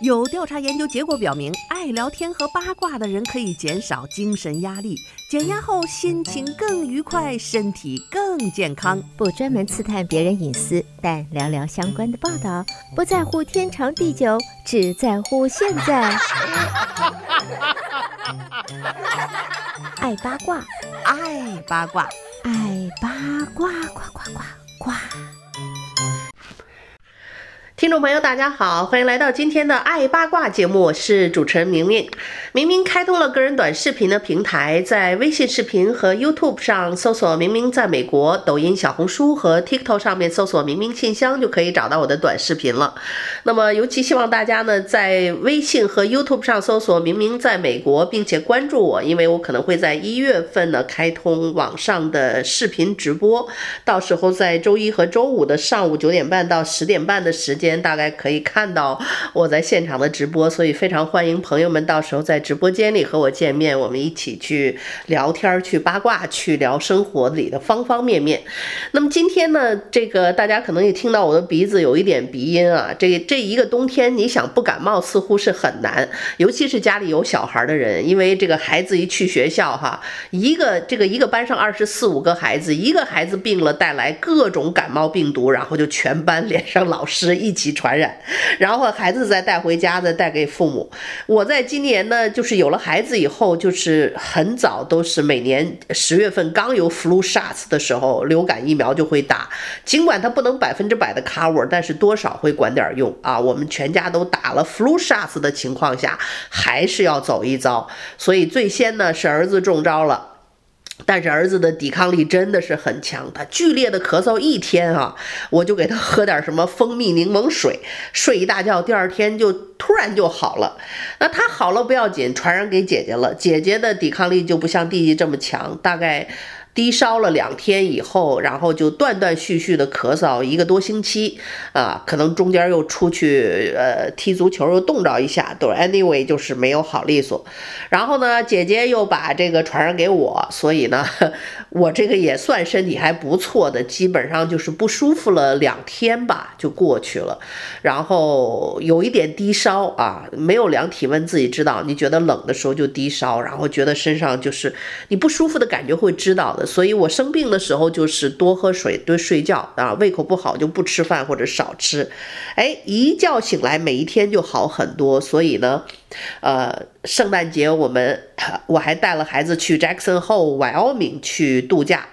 有调查研究结果表明，爱聊天和八卦的人可以减少精神压力，减压后心情更愉快，身体更健康。不专门刺探别人隐私，但聊聊相关的报道，不在乎天长地久，只在乎现在。爱八卦，爱八卦，爱八卦，呱呱呱呱。听众朋友，大家好，欢迎来到今天的爱八卦节目，我是主持人明明。明明开通了个人短视频的平台，在微信视频和 YouTube 上搜索“明明在美国”，抖音、小红书和 TikTok 上面搜索“明明信箱”就可以找到我的短视频了。那么，尤其希望大家呢，在微信和 YouTube 上搜索“明明在美国”，并且关注我，因为我可能会在一月份呢开通网上的视频直播，到时候在周一和周五的上午九点半到十点半的时间。大概可以看到我在现场的直播，所以非常欢迎朋友们到时候在直播间里和我见面，我们一起去聊天、去八卦、去聊生活里的方方面面。那么今天呢，这个大家可能也听到我的鼻子有一点鼻音啊。这这一个冬天，你想不感冒似乎是很难，尤其是家里有小孩的人，因为这个孩子一去学校哈，一个这个一个班上二十四五个孩子，一个孩子病了带来各种感冒病毒，然后就全班连上老师一。起传染，然后孩子再带回家，再带给父母。我在今年呢，就是有了孩子以后，就是很早都是每年十月份刚有 flu shots 的时候，流感疫苗就会打。尽管它不能百分之百的 cover，但是多少会管点用啊。我们全家都打了 flu shots 的情况下，还是要走一遭。所以最先呢是儿子中招了。但是儿子的抵抗力真的是很强，他剧烈的咳嗽一天啊，我就给他喝点什么蜂蜜柠檬水，睡一大觉，第二天就突然就好了。那他好了不要紧，传染给姐姐了，姐姐的抵抗力就不像弟弟这么强，大概。低烧了两天以后，然后就断断续续的咳嗽一个多星期，啊，可能中间又出去呃踢足球又冻着一下，都 anyway 就是没有好利索。然后呢，姐姐又把这个传染给我，所以呢，我这个也算身体还不错的，基本上就是不舒服了两天吧，就过去了。然后有一点低烧啊，没有量体温自己知道，你觉得冷的时候就低烧，然后觉得身上就是你不舒服的感觉会知道的。所以我生病的时候就是多喝水，多睡觉啊，胃口不好就不吃饭或者少吃，哎，一觉醒来每一天就好很多。所以呢，呃，圣诞节我们我还带了孩子去 Jackson Hole Wyoming 去度假，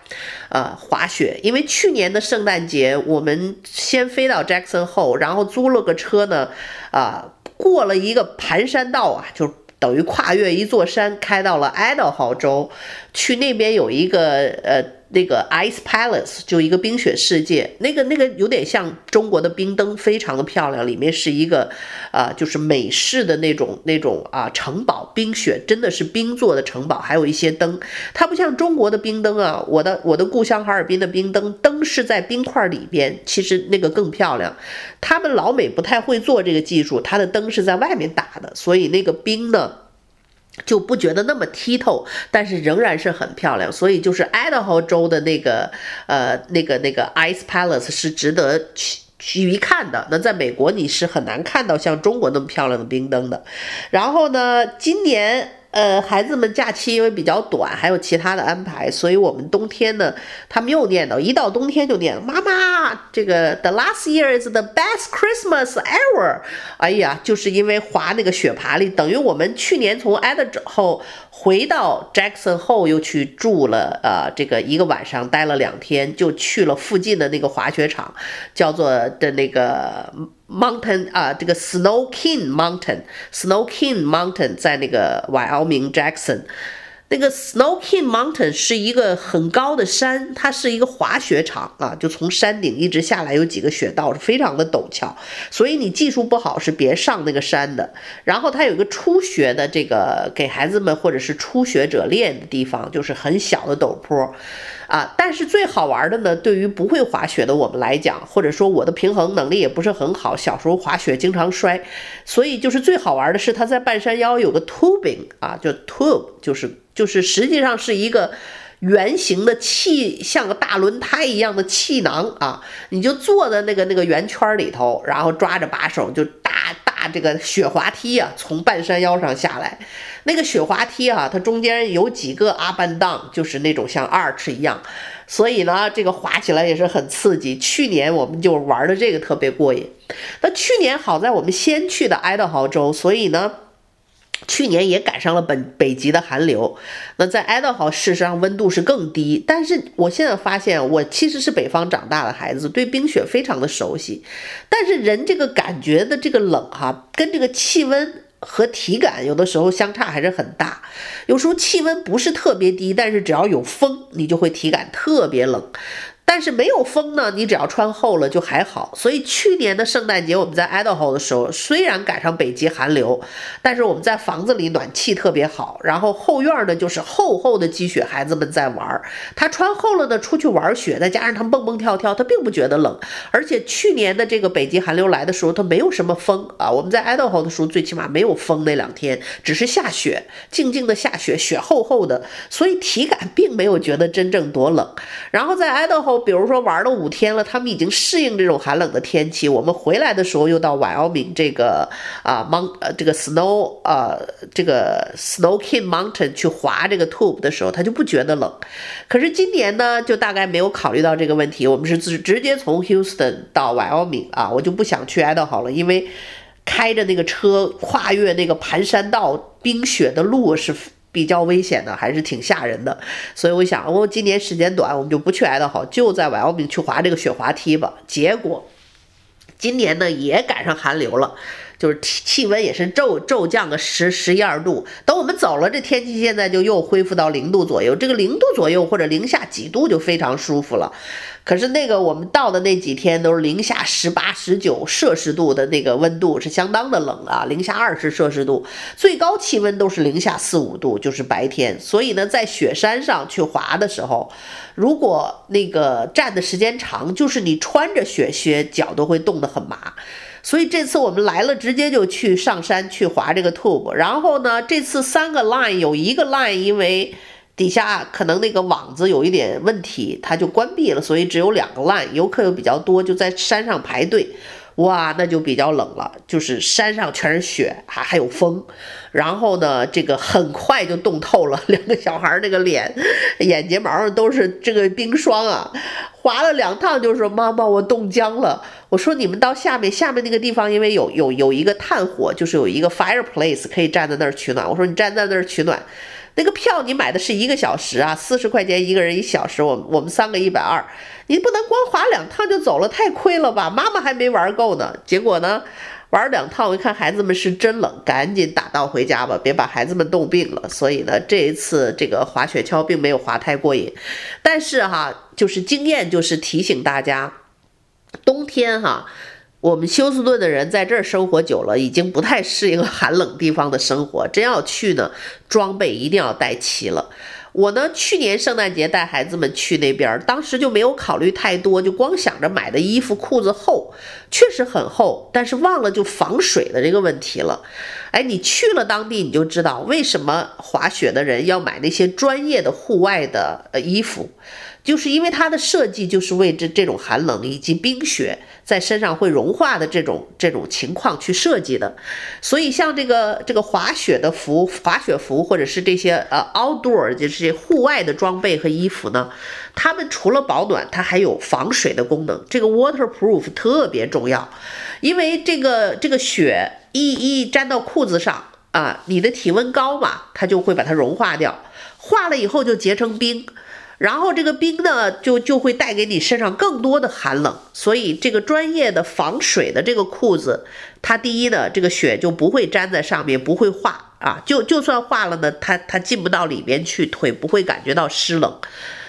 呃，滑雪。因为去年的圣诞节我们先飞到 Jackson Hole，然后租了个车呢，啊，过了一个盘山道啊，就。等于跨越一座山，开到了爱达荷州，去那边有一个呃。那个 Ice Palace 就一个冰雪世界，那个那个有点像中国的冰灯，非常的漂亮。里面是一个啊、就是美式的那种那种啊城堡，冰雪真的是冰做的城堡，还有一些灯。它不像中国的冰灯啊，我的我的故乡哈尔滨的冰灯，灯是在冰块里边，其实那个更漂亮。他们老美不太会做这个技术，它的灯是在外面打的，所以那个冰呢。就不觉得那么剔透，但是仍然是很漂亮，所以就是爱达荷州的那个呃那个那个 Ice Palace 是值得去去一看的。那在美国你是很难看到像中国那么漂亮的冰灯的。然后呢，今年。呃，孩子们假期因为比较短，还有其他的安排，所以我们冬天呢，他们又念叨，一到冬天就念妈妈，这个 The last year is the best Christmas ever。哎呀，就是因为滑那个雪爬犁，等于我们去年从 Idaho 回到 Jackson 后又去住了，呃，这个一个晚上待了两天，就去了附近的那个滑雪场，叫做的那个。Mountain 啊，这个 Snow King Mountain，Snow King Mountain 在那个 Wyoming Jackson。那个 Snow King Mountain 是一个很高的山，它是一个滑雪场啊，就从山顶一直下来有几个雪道，是非常的陡峭，所以你技术不好是别上那个山的。然后它有一个初学的这个给孩子们或者是初学者练的地方，就是很小的陡坡啊。但是最好玩的呢，对于不会滑雪的我们来讲，或者说我的平衡能力也不是很好，小时候滑雪经常摔，所以就是最好玩的是它在半山腰有个 tubing 啊，就 tube 就是。就是实际上是一个圆形的气，像个大轮胎一样的气囊啊，你就坐在那个那个圆圈里头，然后抓着把手就大大这个雪滑梯啊，从半山腰上下来。那个雪滑梯啊，它中间有几个阿半档就是那种像 arch 一样，所以呢，这个滑起来也是很刺激。去年我们就玩的这个特别过瘾。那去年好在我们先去的爱德豪州，所以呢。去年也赶上了本北极的寒流，那在爱达荷事实上温度是更低，但是我现在发现，我其实是北方长大的孩子，对冰雪非常的熟悉，但是人这个感觉的这个冷哈，跟这个气温和体感有的时候相差还是很大，有时候气温不是特别低，但是只要有风，你就会体感特别冷。但是没有风呢，你只要穿厚了就还好。所以去年的圣诞节我们在爱达荷的时候，虽然赶上北极寒流，但是我们在房子里暖气特别好。然后后院呢就是厚厚的积雪，孩子们在玩。他穿厚了呢出去玩雪，再加上他蹦蹦跳跳，他并不觉得冷。而且去年的这个北极寒流来的时候，他没有什么风啊。我们在爱达荷的时候，最起码没有风那两天，只是下雪，静静的下雪，雪厚厚的，所以体感并没有觉得真正多冷。然后在 ida 后比如说玩了五天了，他们已经适应这种寒冷的天气。我们回来的时候又到 Wyoming 这个啊 m o n 呃这个 Snow 呃这个 Snow King Mountain 去滑这个 tube 的时候，他就不觉得冷。可是今年呢，就大概没有考虑到这个问题。我们是直直接从 Houston 到 Wyoming 啊，我就不想去爱达荷了，因为开着那个车跨越那个盘山道冰雪的路是。比较危险的，还是挺吓人的，所以我想，我今年时间短，我们就不去爱德豪，就在瓦窑壁去滑这个雪滑梯吧。结果今年呢，也赶上寒流了。就是气温也是骤骤降个十十一二度，等我们走了，这天气现在就又恢复到零度左右，这个零度左右或者零下几度就非常舒服了。可是那个我们到的那几天都是零下十八、十九摄氏度的那个温度，是相当的冷啊，零下二十摄氏度，最高气温都是零下四五度，就是白天。所以呢，在雪山上去滑的时候，如果那个站的时间长，就是你穿着雪靴，脚都会冻得很麻。所以这次我们来了，直接就去上山去滑这个 tube。然后呢，这次三个 line 有一个 line 因为底下可能那个网子有一点问题，它就关闭了，所以只有两个 line。游客又比较多，就在山上排队。哇，那就比较冷了，就是山上全是雪，还还有风。然后呢，这个很快就冻透了，两个小孩那个脸、眼睫毛都是这个冰霜啊。滑了两趟就说：“妈妈，我冻僵了。”我说：“你们到下面，下面那个地方，因为有有有一个炭火，就是有一个 fireplace 可以站在那儿取暖。”我说：“你站在那儿取暖，那个票你买的是一个小时啊，四十块钱一个人一小时，我们我们三个一百二，你不能光滑两趟就走了，太亏了吧？妈妈还没玩够呢。结果呢？”玩两趟，我一看孩子们是真冷，赶紧打道回家吧，别把孩子们冻病了。所以呢，这一次这个滑雪橇并没有滑太过瘾，但是哈，就是经验就是提醒大家，冬天哈，我们休斯顿的人在这儿生活久了，已经不太适应寒冷地方的生活。真要去呢，装备一定要带齐了。我呢，去年圣诞节带孩子们去那边，当时就没有考虑太多，就光想着买的衣服裤子厚，确实很厚，但是忘了就防水的这个问题了。哎，你去了当地，你就知道为什么滑雪的人要买那些专业的户外的呃衣服。就是因为它的设计就是为这这种寒冷以及冰雪在身上会融化的这种这种情况去设计的，所以像这个这个滑雪的服、滑雪服或者是这些呃 outdoor 就是户外的装备和衣服呢，它们除了保暖，它还有防水的功能。这个 waterproof 特别重要，因为这个这个雪一一沾到裤子上啊，你的体温高嘛，它就会把它融化掉，化了以后就结成冰。然后这个冰呢，就就会带给你身上更多的寒冷，所以这个专业的防水的这个裤子，它第一呢，这个雪就不会粘在上面，不会化啊，就就算化了呢，它它进不到里面去，腿不会感觉到湿冷，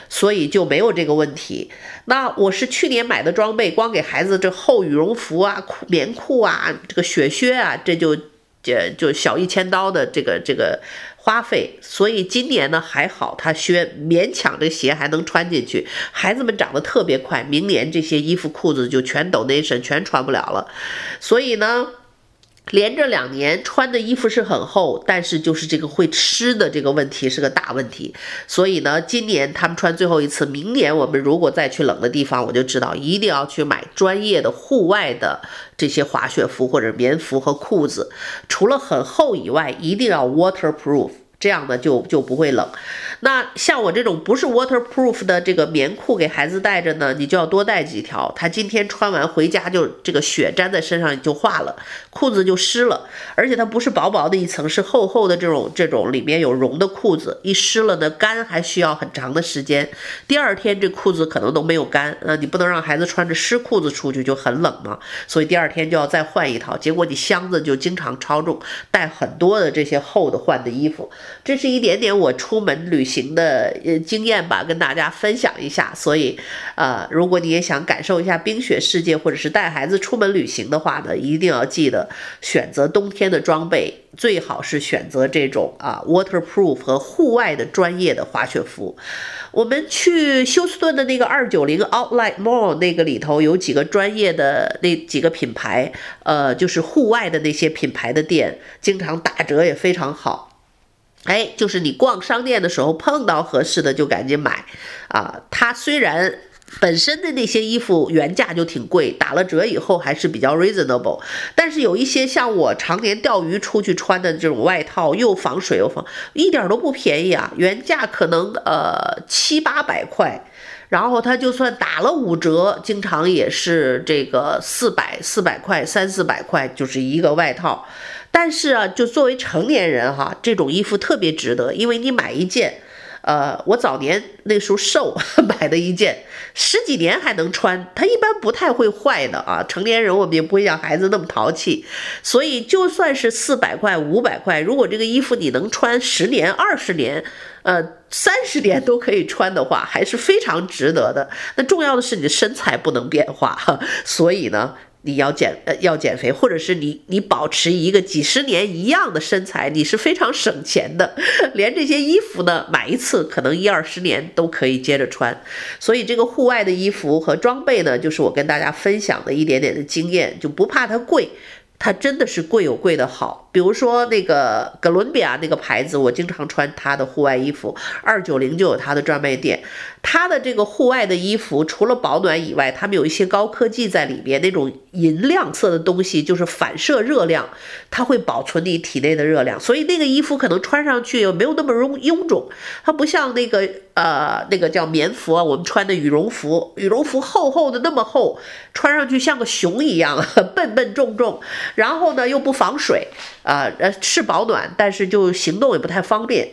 所以就没有这个问题。那我是去年买的装备，光给孩子这厚羽绒服啊、裤棉裤啊、这个雪靴啊，这就这就小一千刀的这个这个。花费，所以今年呢还好，他靴勉强这鞋还能穿进去。孩子们长得特别快，明年这些衣服裤子就全 donation 全穿不了了。所以呢，连着两年穿的衣服是很厚，但是就是这个会湿的这个问题是个大问题。所以呢，今年他们穿最后一次，明年我们如果再去冷的地方，我就知道一定要去买专业的户外的这些滑雪服或者棉服和裤子，除了很厚以外，一定要 waterproof。这样呢，就就不会冷。那像我这种不是 waterproof 的这个棉裤给孩子带着呢，你就要多带几条。他今天穿完回家就这个雪粘在身上就化了，裤子就湿了。而且它不是薄薄的一层，是厚厚的这种这种里面有绒的裤子，一湿了呢，干还需要很长的时间。第二天这裤子可能都没有干，那你不能让孩子穿着湿裤子出去就很冷嘛。所以第二天就要再换一套，结果你箱子就经常超重，带很多的这些厚的换的衣服。这是一点点我出门旅行的呃经验吧，跟大家分享一下。所以，呃，如果你也想感受一下冰雪世界，或者是带孩子出门旅行的话呢，一定要记得选择冬天的装备，最好是选择这种啊 waterproof 和户外的专业的滑雪服。我们去休斯顿的那个二九零 Outlet Mall 那个里头有几个专业的那几个品牌，呃，就是户外的那些品牌的店，经常打折也非常好。哎，就是你逛商店的时候碰到合适的就赶紧买，啊，它虽然本身的那些衣服原价就挺贵，打了折以后还是比较 reasonable，但是有一些像我常年钓鱼出去穿的这种外套，又防水又防，一点都不便宜啊，原价可能呃七八百块，然后它就算打了五折，经常也是这个四百四百块三四百块就是一个外套。但是啊，就作为成年人哈，这种衣服特别值得，因为你买一件，呃，我早年那时候瘦 买的一件，十几年还能穿，它一般不太会坏的啊。成年人我们也不会像孩子那么淘气，所以就算是四百块、五百块，如果这个衣服你能穿十年、二十年，呃，三十年都可以穿的话，还是非常值得的。那重要的是你的身材不能变化，所以呢。你要减呃要减肥，或者是你你保持一个几十年一样的身材，你是非常省钱的。连这些衣服呢，买一次可能一二十年都可以接着穿。所以这个户外的衣服和装备呢，就是我跟大家分享的一点点的经验，就不怕它贵，它真的是贵有贵的好。比如说那个哥伦比亚那个牌子，我经常穿它的户外衣服，二九零就有它的专卖店。它的这个户外的衣服，除了保暖以外，它们有一些高科技在里边，那种银亮色的东西就是反射热量，它会保存你体内的热量，所以那个衣服可能穿上去又没有那么容臃肿，它不像那个呃那个叫棉服，我们穿的羽绒服，羽绒服厚厚的那么厚，穿上去像个熊一样，笨笨重重，然后呢又不防水。啊，呃，是保暖，但是就行动也不太方便。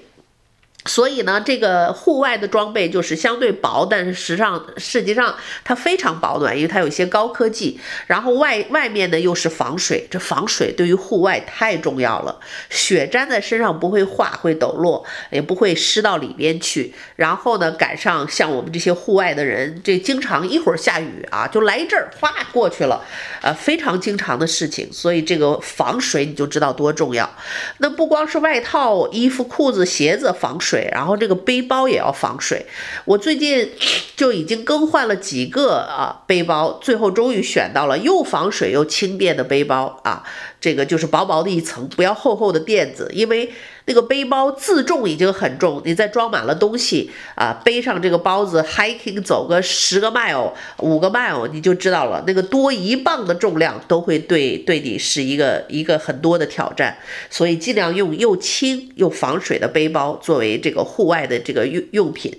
所以呢，这个户外的装备就是相对薄，但是实际上实际上它非常保暖，因为它有一些高科技。然后外外面呢又是防水，这防水对于户外太重要了。雪粘在身上不会化，会抖落，也不会湿到里边去。然后呢，赶上像我们这些户外的人，这经常一会儿下雨啊，就来一阵儿，哗过去了，呃，非常经常的事情。所以这个防水你就知道多重要。那不光是外套、衣服、裤子、鞋子防水。水，然后这个背包也要防水。我最近就已经更换了几个啊背包，最后终于选到了又防水又轻便的背包啊。这个就是薄薄的一层，不要厚厚的垫子，因为那个背包自重已经很重，你再装满了东西啊，背上这个包子，hiking 走个十个 mile、五个 mile，你就知道了，那个多一磅的重量都会对对你是一个一个很多的挑战，所以尽量用又轻又防水的背包作为这个户外的这个用用品，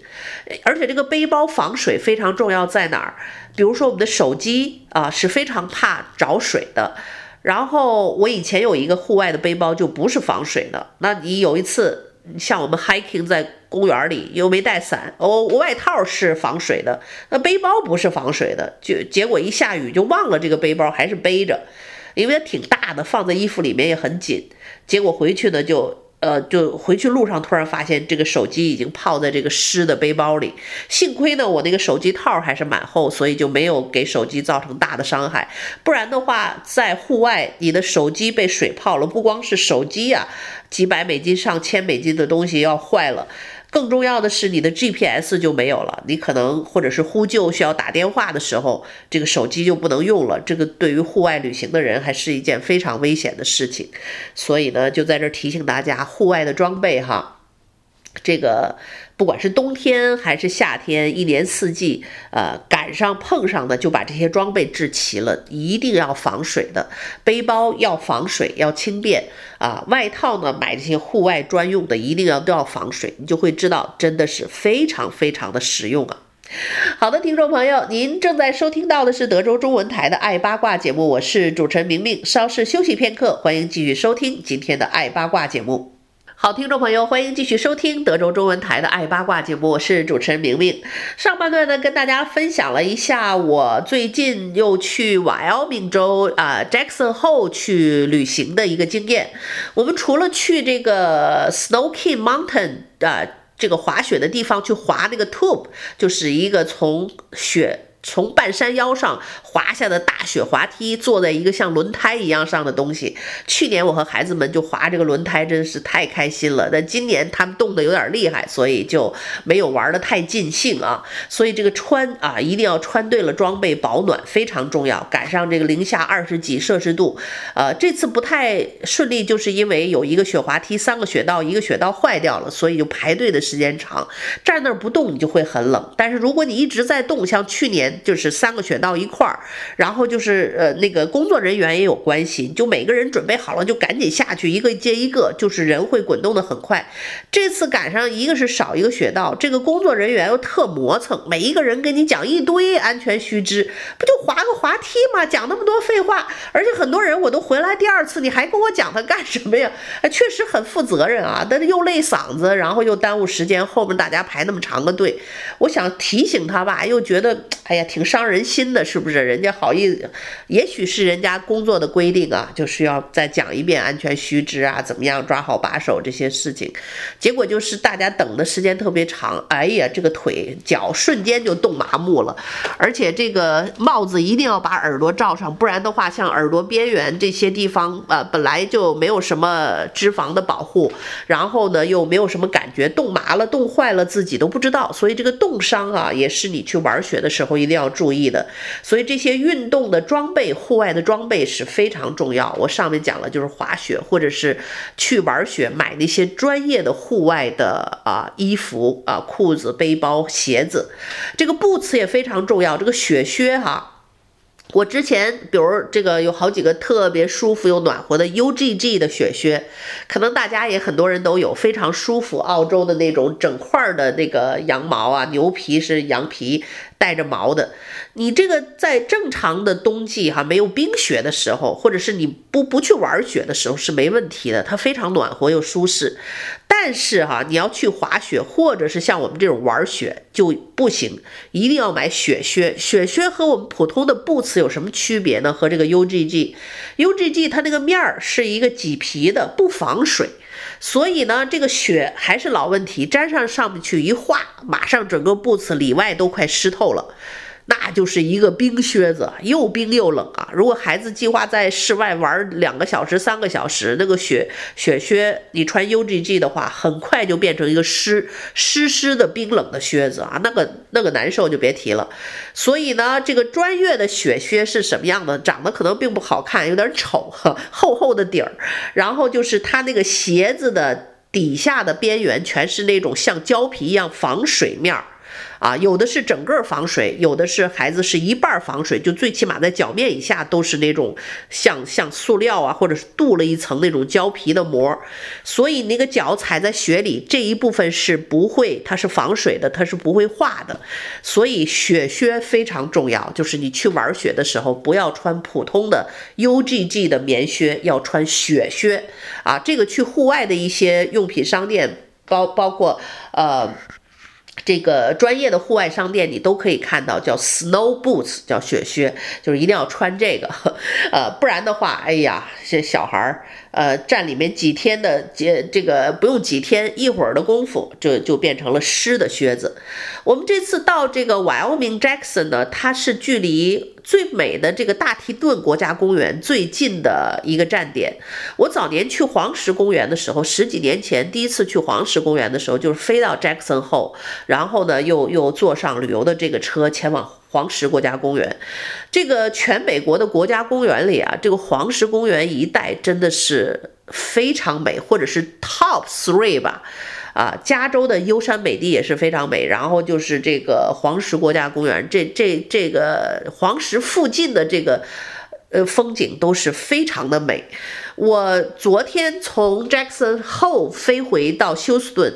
而且这个背包防水非常重要在哪儿？比如说我们的手机啊是非常怕着水的。然后我以前有一个户外的背包，就不是防水的。那你有一次像我们 hiking 在公园里，又没带伞，哦，外套是防水的，那背包不是防水的，就结果一下雨就忘了这个背包还是背着，因为它挺大的，放在衣服里面也很紧，结果回去呢就。呃，就回去路上突然发现这个手机已经泡在这个湿的背包里，幸亏呢我那个手机套还是蛮厚，所以就没有给手机造成大的伤害。不然的话，在户外你的手机被水泡了，不光是手机呀，几百美金、上千美金的东西要坏了。更重要的是，你的 GPS 就没有了，你可能或者是呼救需要打电话的时候，这个手机就不能用了。这个对于户外旅行的人还是一件非常危险的事情。所以呢，就在这儿提醒大家，户外的装备哈，这个。不管是冬天还是夏天，一年四季，呃，赶上碰上的就把这些装备置齐了，一定要防水的。背包要防水，要轻便啊。外套呢，买这些户外专用的，一定要都要防水，你就会知道，真的是非常非常的实用啊。好的，听众朋友，您正在收听到的是德州中文台的《爱八卦》节目，我是主持人明明。稍事休息片刻，欢迎继续收听今天的《爱八卦》节目。好，听众朋友，欢迎继续收听德州中文台的《爱八卦》节目，我是主持人明明。上半段呢，跟大家分享了一下我最近又去瓦奥明州啊、Jackson Hole 去旅行的一个经验。我们除了去这个 Snow King Mountain 的、这个滑雪的地方去滑那个 Tube，就是一个从雪。从半山腰上滑下的大雪滑梯，坐在一个像轮胎一样上的东西。去年我和孩子们就滑这个轮胎，真是太开心了。但今年他们冻得有点厉害，所以就没有玩得太尽兴啊。所以这个穿啊，一定要穿对了装备，保暖非常重要。赶上这个零下二十几摄氏度，呃，这次不太顺利，就是因为有一个雪滑梯，三个雪道，一个雪道坏掉了，所以就排队的时间长。站那儿不动，你就会很冷。但是如果你一直在动，像去年。就是三个雪道一块儿，然后就是呃那个工作人员也有关系，就每个人准备好了就赶紧下去，一个接一个，就是人会滚动的很快。这次赶上一个是少一个雪道，这个工作人员又特磨蹭，每一个人跟你讲一堆安全须知，不就滑个滑梯吗？讲那么多废话，而且很多人我都回来第二次，你还跟我讲他干什么呀？确实很负责任啊，但是又累嗓子，然后又耽误时间，后面大家排那么长的队，我想提醒他吧，又觉得哎呀。挺伤人心的，是不是？人家好意，也许是人家工作的规定啊，就是要再讲一遍安全须知啊，怎么样抓好把手这些事情。结果就是大家等的时间特别长，哎呀，这个腿脚瞬间就冻麻木了，而且这个帽子一定要把耳朵罩上，不然的话，像耳朵边缘这些地方，呃，本来就没有什么脂肪的保护，然后呢又没有什么感觉，冻麻了、冻坏了，自己都不知道。所以这个冻伤啊，也是你去玩雪的时候一定要注意的，所以这些运动的装备、户外的装备是非常重要。我上面讲了，就是滑雪或者是去玩雪，买那些专业的户外的啊衣服啊、裤子、背包、鞋子，这个 boots 也非常重要。这个雪靴哈。我之前，比如这个有好几个特别舒服又暖和的 UGG 的雪靴，可能大家也很多人都有，非常舒服。澳洲的那种整块的那个羊毛啊，牛皮是羊皮带着毛的。你这个在正常的冬季哈，没有冰雪的时候，或者是你不不去玩雪的时候是没问题的，它非常暖和又舒适。但是哈，你要去滑雪，或者是像我们这种玩雪就不行，一定要买雪靴。雪靴和我们普通的 boots 有什么区别呢？和这个 UGG，UGG 它那个面儿是一个麂皮的，不防水，所以呢，这个雪还是老问题，粘上上面去一滑，马上整个布子里外都快湿透了。那就是一个冰靴子，又冰又冷啊！如果孩子计划在室外玩两个小时、三个小时，那个雪雪靴你穿 UGG 的话，很快就变成一个湿湿湿的冰冷的靴子啊，那个那个难受就别提了。所以呢，这个专业的雪靴是什么样的？长得可能并不好看，有点丑，厚厚的底儿，然后就是它那个鞋子的底下的边缘全是那种像胶皮一样防水面儿。啊，有的是整个防水，有的是孩子是一半防水，就最起码在脚面以下都是那种像像塑料啊，或者是镀了一层那种胶皮的膜，所以那个脚踩在雪里这一部分是不会，它是防水的，它是不会化的。所以雪靴非常重要，就是你去玩雪的时候不要穿普通的 UGG 的棉靴，要穿雪靴啊。这个去户外的一些用品商店，包包括呃。这个专业的户外商店，你都可以看到叫 snow boots，叫雪靴，就是一定要穿这个，呃，不然的话，哎呀，这小孩儿，呃，站里面几天的，这这个不用几天，一会儿的功夫，就就变成了湿的靴子。我们这次到这个 Wyoming Jackson 呢，它是距离最美的这个大提顿国家公园最近的一个站点。我早年去黄石公园的时候，十几年前第一次去黄石公园的时候，就是飞到 Jackson 后然后呢又又坐上旅游的这个车前往黄石国家公园。这个全美国的国家公园里啊，这个黄石公园一带真的是非常美，或者是 Top Three 吧。啊，加州的优山美地也是非常美，然后就是这个黄石国家公园，这这这个黄石附近的这个呃风景都是非常的美。我昨天从 Jackson Hole 飞回到休斯顿，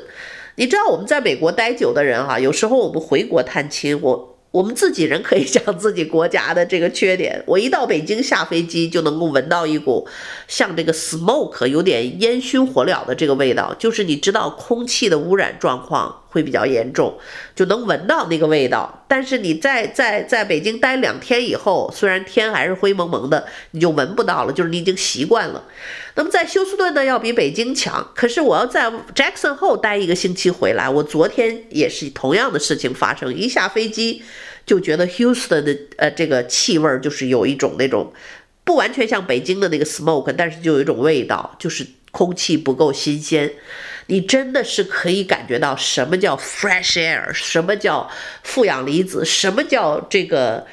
你知道我们在美国待久的人哈、啊，有时候我们回国探亲，我。我们自己人可以讲自己国家的这个缺点。我一到北京下飞机就能够闻到一股像这个 smoke 有点烟熏火燎的这个味道，就是你知道空气的污染状况会比较严重，就能闻到那个味道。但是你在在在北京待两天以后，虽然天还是灰蒙蒙的，你就闻不到了，就是你已经习惯了。那么在休斯顿呢，要比北京强。可是我要在 Jackson 后待一个星期回来，我昨天也是同样的事情发生。一下飞机就觉得 Houston 的呃这个气味就是有一种那种不完全像北京的那个 smoke，但是就有一种味道，就是空气不够新鲜。你真的是可以感觉到什么叫 fresh air，什么叫负氧离子，什么叫这个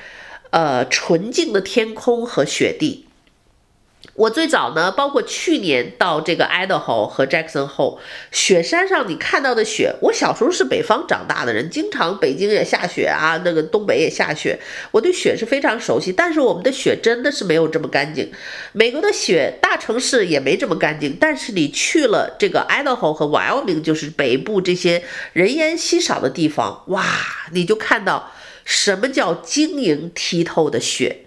呃纯净的天空和雪地。我最早呢，包括去年到这个 Idaho 和 Jackson Hole 雪山上，你看到的雪，我小时候是北方长大的人，经常北京也下雪啊，那个东北也下雪，我对雪是非常熟悉。但是我们的雪真的是没有这么干净，美国的雪大城市也没这么干净。但是你去了这个 Idaho 和 Wyoming，就是北部这些人烟稀少的地方，哇，你就看到什么叫晶莹剔透的雪。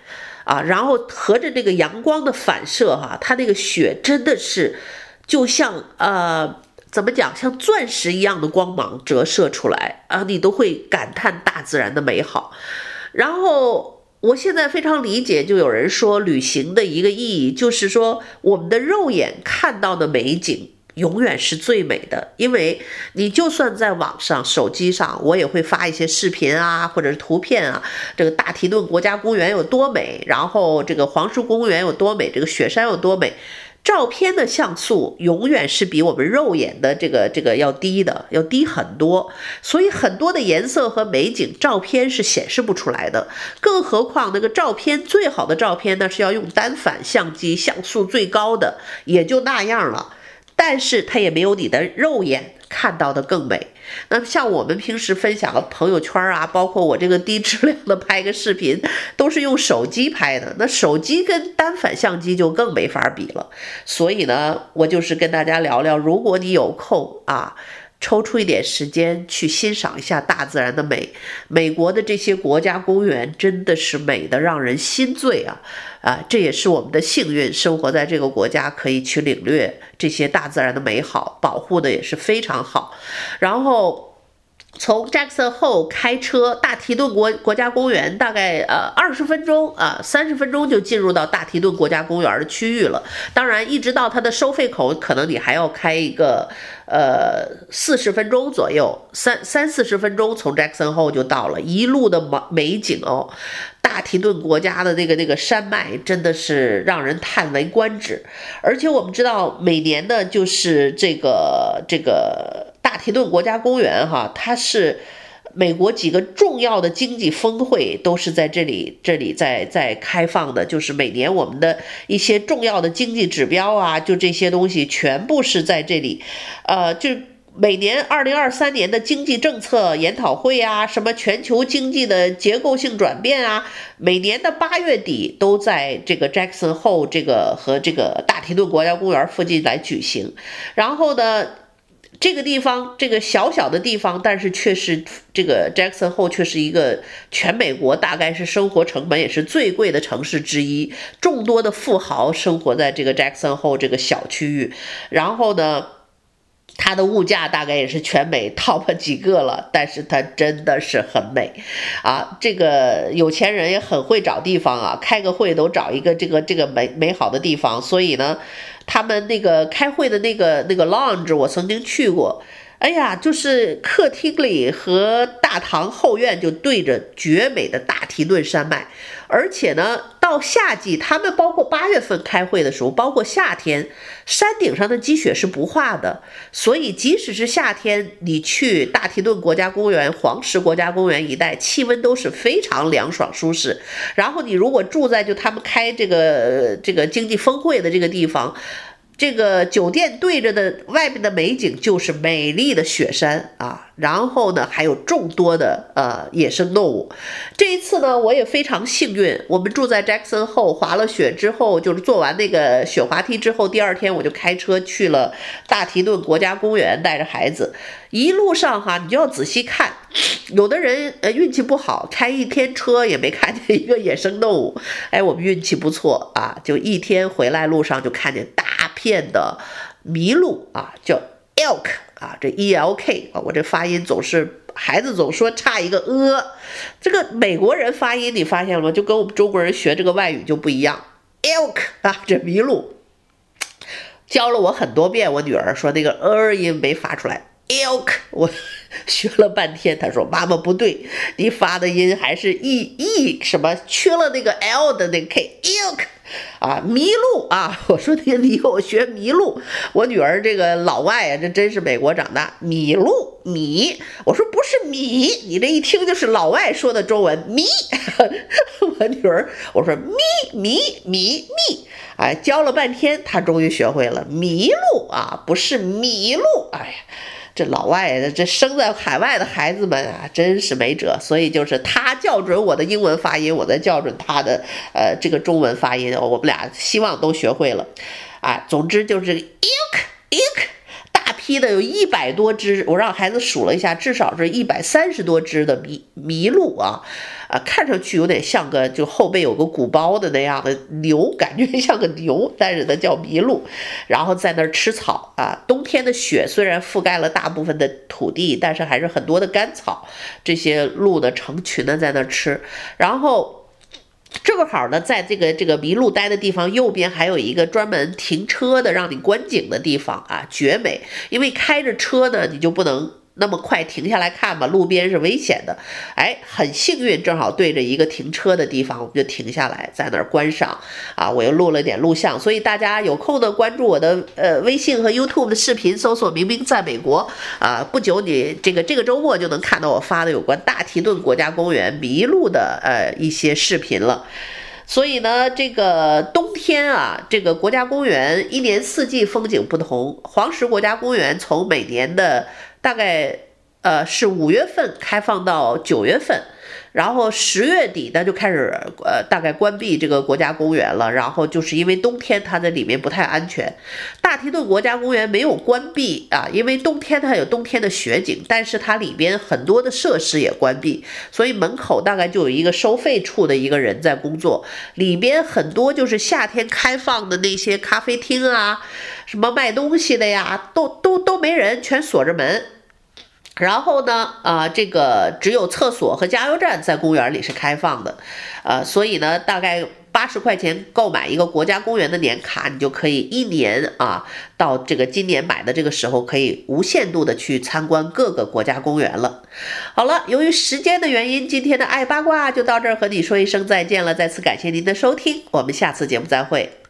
啊，然后和着这个阳光的反射，哈，它那个雪真的是，就像呃，怎么讲，像钻石一样的光芒折射出来啊，你都会感叹大自然的美好。然后我现在非常理解，就有人说旅行的一个意义，就是说我们的肉眼看到的美景。永远是最美的，因为你就算在网上、手机上，我也会发一些视频啊，或者是图片啊。这个大提顿国家公园有多美，然后这个黄石公园有多美，这个雪山有多美，照片的像素永远是比我们肉眼的这个这个要低的，要低很多。所以很多的颜色和美景，照片是显示不出来的。更何况那个照片最好的照片，那是要用单反相机，像素最高的，也就那样了。但是它也没有你的肉眼看到的更美。那像我们平时分享的朋友圈啊，包括我这个低质量的拍个视频，都是用手机拍的。那手机跟单反相机就更没法比了。所以呢，我就是跟大家聊聊，如果你有空啊。抽出一点时间去欣赏一下大自然的美，美国的这些国家公园真的是美的让人心醉啊！啊，这也是我们的幸运，生活在这个国家可以去领略这些大自然的美好，保护的也是非常好。然后。从 Jackson Hole 开车，大提顿国国家公园大概呃二十分钟啊，三十分钟就进入到大提顿国家公园的区域了。当然，一直到它的收费口，可能你还要开一个呃四十分钟左右，三三四十分钟从 Jackson Hole 就到了，一路的美美景哦。大提顿国家的那个那个山脉真的是让人叹为观止，而且我们知道每年的就是这个这个。大提顿国家公园，哈，它是美国几个重要的经济峰会都是在这里，这里在在开放的，就是每年我们的一些重要的经济指标啊，就这些东西全部是在这里，呃，就每年二零二三年的经济政策研讨会啊，什么全球经济的结构性转变啊，每年的八月底都在这个 Jackson Hole 这个和这个大提顿国家公园附近来举行，然后呢。这个地方，这个小小的地方，但是却是这个 Jackson Hole 却是一个全美国大概是生活成本也是最贵的城市之一，众多的富豪生活在这个 Jackson Hole 这个小区域，然后呢，它的物价大概也是全美 top 几个了，但是它真的是很美，啊，这个有钱人也很会找地方啊，开个会都找一个这个这个美美好的地方，所以呢。他们那个开会的那个那个 lounge，我曾经去过，哎呀，就是客厅里和大堂后院就对着绝美的大提顿山脉，而且呢，到夏季，他们包括八月份开会的时候，包括夏天，山顶上的积雪是不化的，所以即使是夏天，你去大提顿国家公园、黄石国家公园一带，气温都是非常凉爽舒适。然后你如果住在就他们开这个这个经济峰会的这个地方。这个酒店对着的外面的美景就是美丽的雪山啊，然后呢，还有众多的呃野生动物。这一次呢，我也非常幸运，我们住在 Jackson Hole 滑了雪之后，就是做完那个雪滑梯之后，第二天我就开车去了大提顿国家公园，带着孩子。一路上哈，你就要仔细看，有的人呃运气不好，开一天车也没看见一个野生动物。哎，我们运气不错啊，就一天回来路上就看见大片的麋鹿啊，叫 elk 啊，这 e l k 啊，我这发音总是孩子总说差一个呃，这个美国人发音你发现了吗？就跟我们中国人学这个外语就不一样，elk 啊，这麋鹿教了我很多遍，我女儿说那个呃音没发出来。elk，我学了半天，他说妈妈不对，你发的音还是 e e 什么，缺了那个 l 的那个 k，ilk，啊，麋鹿啊，我说那个你给我学麋鹿，我女儿这个老外啊，这真是美国长大，麋鹿米，我说不是米，你这一听就是老外说的中文米，我女儿我说米米米米，哎，教了半天，她终于学会了。麋鹿啊，不是麋鹿，哎呀。这老外的这生在海外的孩子们啊，真是没辙。所以就是他校准我的英文发音，我再校准他的呃这个中文发音，我们俩希望都学会了。啊，总之就是 elk elk 大批的有一百多只，我让孩子数了一下，至少是一百三十多只的麋麋鹿啊。啊，看上去有点像个就后背有个鼓包的那样的牛，感觉像个牛，但是它叫麋鹿，然后在那儿吃草啊。冬天的雪虽然覆盖了大部分的土地，但是还是很多的干草。这些鹿呢，成群的在那儿吃。然后正好呢，在这个这个麋鹿待的地方右边还有一个专门停车的让你观景的地方啊，绝美。因为开着车呢，你就不能。那么快停下来看吧，路边是危险的。哎，很幸运，正好对着一个停车的地方，我们就停下来在那儿观赏。啊，我又录了点录像，所以大家有空呢，关注我的呃微信和 YouTube 的视频，搜索“明明在美国”。啊，不久你这个这个周末就能看到我发的有关大提顿国家公园麋鹿的呃一些视频了。所以呢，这个冬天啊，这个国家公园一年四季风景不同。黄石国家公园从每年的大概呃是五月份开放到九月份，然后十月底呢就开始呃大概关闭这个国家公园了，然后就是因为冬天它在里面不太安全。大提顿国家公园没有关闭啊，因为冬天它有冬天的雪景，但是它里边很多的设施也关闭，所以门口大概就有一个收费处的一个人在工作，里边很多就是夏天开放的那些咖啡厅啊。什么卖东西的呀，都都都没人，全锁着门。然后呢，啊、这个只有厕所和加油站在公园里是开放的，呃，所以呢，大概八十块钱购买一个国家公园的年卡，你就可以一年啊，到这个今年买的这个时候，可以无限度的去参观各个国家公园了。好了，由于时间的原因，今天的爱八卦就到这儿，和你说一声再见了。再次感谢您的收听，我们下次节目再会。